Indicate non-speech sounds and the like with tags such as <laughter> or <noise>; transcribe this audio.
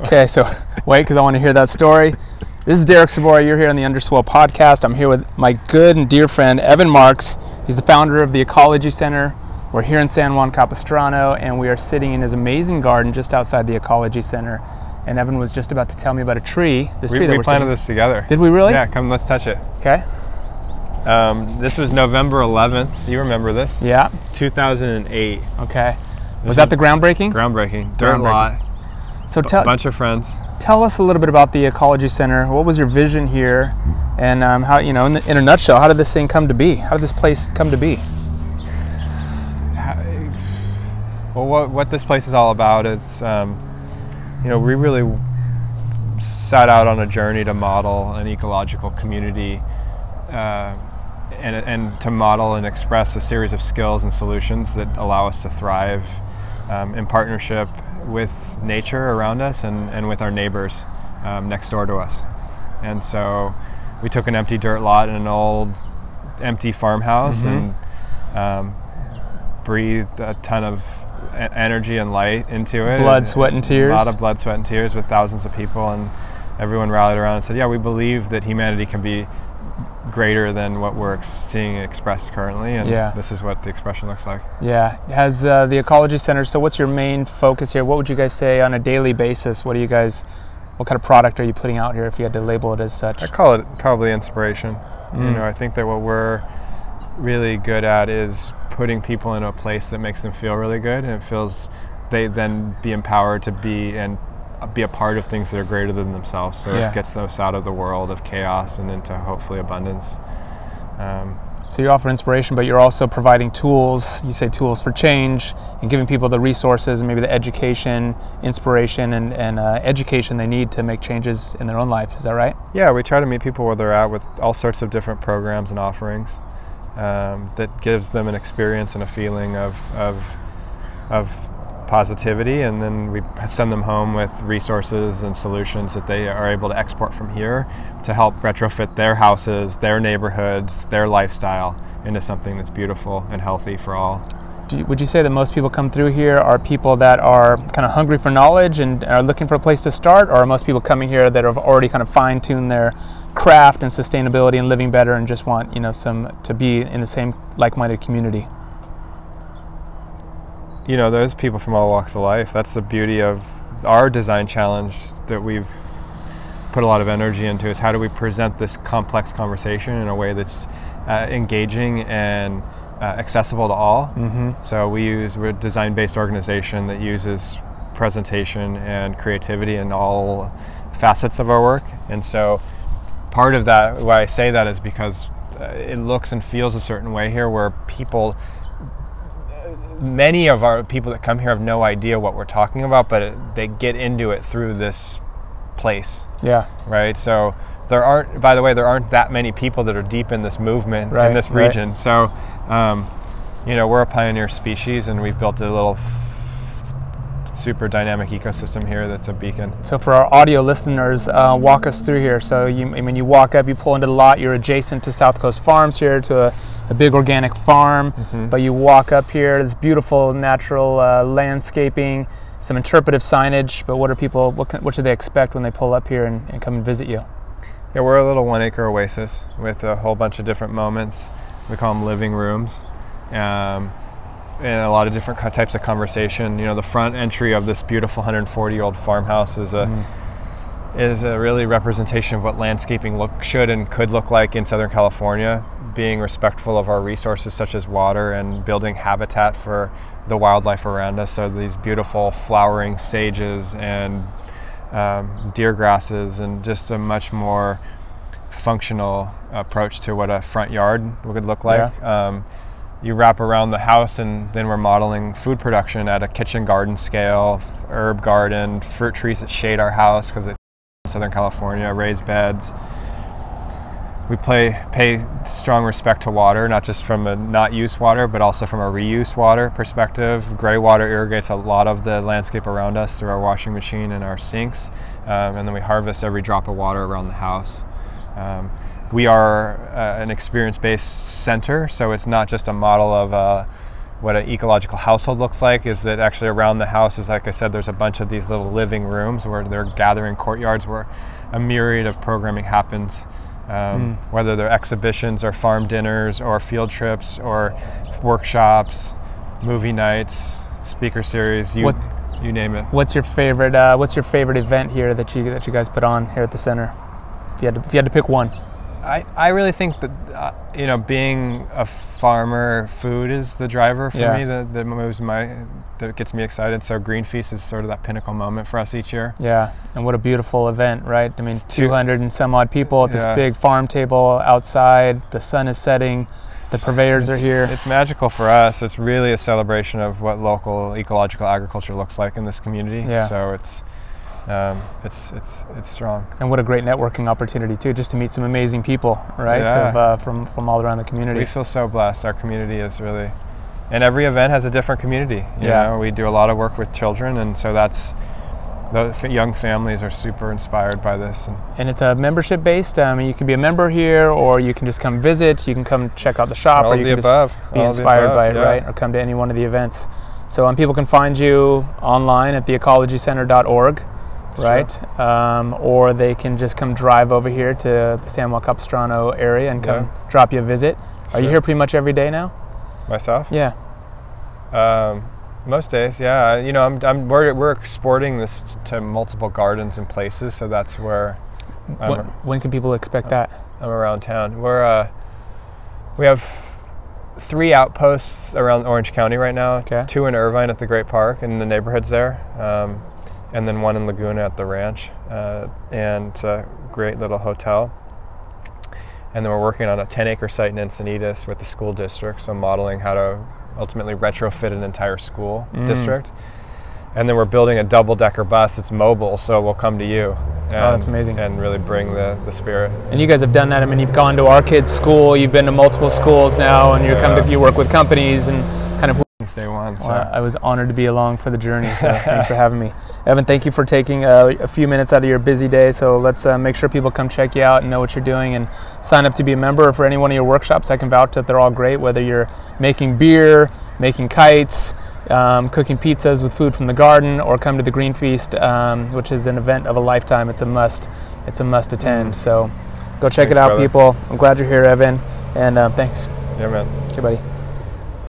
Okay, so wait, because I want to hear that story. This is Derek Sabori. You're here on the Underswell podcast. I'm here with my good and dear friend Evan Marks. He's the founder of the Ecology Center. We're here in San Juan Capistrano, and we are sitting in his amazing garden just outside the Ecology Center. And Evan was just about to tell me about a tree. This We, tree that we we're planted sitting- this together. Did we really? Yeah, come, let's touch it. Okay. Um, this was November 11th. You remember this? Yeah. 2008. Okay. This Was that the groundbreaking? Groundbreaking. Dirt Groundbreaking. lot. So tell A bunch of friends. tell us a little bit about the Ecology Center. What was your vision here, and um, how you know, in, in a nutshell, how did this thing come to be? How did this place come to be? <sighs> Well, what, what this place is all about is, um, you know, we really set out on a journey to model an ecological community uh, and, and to model and express a series of skills and solutions that allow us to thrive um, in partnership with nature around us and, and with our neighbors um, next door to us. And so we took an empty dirt lot in an old empty farmhouse and um, breathed a ton of energy and light into it. Blood, And- sweat, and tears. A lot of blood, sweat, and tears with thousands of people, and everyone rallied around and said, "Yeah, we believe that humanity can be greater than what we're ex- seeing expressed currently, and Yeah. this is what the expression looks like." Yeah, has uh, the Ecology Center. So, what's your main focus here? What would you guys say on a daily basis? What do you guys? What kind of product are you putting out here? If you had to label it as such. I call it probably inspiration. You Mm. know, I think that what we're really good at is putting people in a place that makes them feel really good, and it feels they then be empowered to be and be a part of things that are greater than themselves. So Yeah. it gets us out of the world of chaos and into hopefully abundance. Um, So you offer inspiration, but you're also providing tools. You say tools for change, and giving people the resources and maybe the education, inspiration, and, and uh, education they need to make changes in their own life. Is that right? Yeah, we try to meet people where they're at with all sorts of different programs and offerings um, that gives them an experience and a feeling of, of, of positivity, and then we send them home with resources and solutions that they are able to export from here to help retrofit their houses, their neighborhoods, their lifestyle into something that's beautiful and healthy for all. You, would you say that most people come through here are people that are kind of hungry for knowledge and are looking for a place to start, or are most people coming here that have already kind of fine-tuned their craft and sustainability and living better and just want you know some to be in the same like-minded community? You know, there's people from all walks of life. That's the beauty of our design challenge that we've put a lot of energy into is how do we present this complex conversation in a way that's uh, engaging and uh, accessible to all. Mm-hmm. So we use we're a design-based organization that uses presentation and creativity in all facets of our work, and so part of that why I say that is because uh, it looks and feels a certain way here, where people many of our people that come here have no idea what we're talking about, but it, they get into it through this place, Yeah. right? So there aren't, by the way, there aren't that many people that are deep in this movement Right, in this right. region. So, um, you know, we're a pioneer species, and we've built a little f- super dynamic ecosystem here that's a beacon. So for our audio listeners, uh, walk us through here. So you, I mean, you walk up, you pull into the lot. You're adjacent to South Coast Farms here, to a, a big organic farm. Mm-hmm. But you walk up here, this beautiful natural uh, landscaping, some interpretive signage. But what are people? What, can, what should they expect when they pull up here and, and come and visit you? Yeah, we're a little one acre oasis with a whole bunch of different moments. We call them living rooms. Um, and a lot of different types of conversation. You know, the front entry of this beautiful 140 year old farmhouse is a is a really representation of what landscaping look should and could look like in Southern California, being respectful of our resources such as water and building habitat for the wildlife around us. So these beautiful flowering sages and um, deer grasses and just a much more functional approach to what a front yard would look like. Um, you wrap around the house, and then we're modeling food production at a kitchen garden scale, herb garden, fruit trees that shade our house because it's Southern California, raised beds. We play, pay strong respect to water, not just from a not use water, but also from a reuse water perspective. Gray water irrigates a lot of the landscape around us through our washing machine and our sinks, um, and then we harvest every drop of water around the house. Um, we are uh, an experience-based center, so it's not just a model of a what an ecological household looks like is that actually around the house is like I said, there's a bunch of these little living rooms where they're gathering courtyards where a myriad of programming happens. Um, Whether they're exhibitions or farm dinners or field trips or workshops, movie nights, speaker series, you What- you name it. What's your favorite? Uh, what's your favorite event here that you that you guys put on here at the center? If you had to, if you had to pick one. I, I really think that uh, you know being a farmer, food is the driver for Yeah. me that, that moves my that gets me excited. So Green Feast is sort of that pinnacle moment for us each year. Yeah, and what a beautiful event, right? I mean, two- 200 and some odd people at this Yeah. big farm table outside. The sun is setting. The purveyors are here. It's magical for us. It's really a celebration of what local ecological agriculture looks like in this community. Yeah. So it's um, it's it's it's strong. And what a great networking opportunity too, just to meet some amazing people, right? Yeah. Of, uh, from from all around the community. We feel so blessed. Our community is really, and every event has a different community. You Yeah. know, we do a lot of work with children, and so that's the f- young families are super inspired by this. And And it's a membership based. I Um, you can be a member here, or you can just come visit. You can come check out the shop, all or you can just be all inspired above, by it, yeah. right? Or come to any one of the events. So um, people can find you online at theecologycenter.org, Right? Um, or they can just come drive over here to the San Juan Capistrano area and come drop you a visit. Are you here pretty much every day now? Myself? Yeah. Um, most days, yeah. You know, I'm, I'm we're, we're exporting this to multiple gardens and places, so that's where I'm, When, when can people expect that? I'm around town. We're uh, we have three outposts around Orange County right now. Okay. Two in Irvine at the Great Park and the neighborhoods there, um, and then one in Laguna at the ranch. Uh, and it's a great little hotel. And then we're working on a 10 acre site in Encinitas with the school district, so modeling how to ultimately retrofit an entire school Mm. district. And then we're building a double decker bus that's mobile, so we'll come to you. And, Oh, that's amazing. And really bring the, the spirit. And you guys have done that. I mean, you've gone to our kids' school. You've been to multiple schools now, and you come to you work with companies and kind of. Since day one. So. Well, I was honored to be along for the journey. So <laughs> thanks for having me, Evan. Thank you for taking uh, a few minutes out of your busy day. So let's uh, make sure people come check you out and know what you're doing, and sign up to be a member for any one of your workshops. I can vouch that they're all great. Whether you're making beer, making kites. Um, cooking pizzas with food from the garden, or come to the Green Feast, um, which is an event of a lifetime. It's a must. It's a must attend. So, go check Thanks, it out, brother. people. I'm glad you're here, Evan, and uh, thanks. yeah, man. Okay, buddy.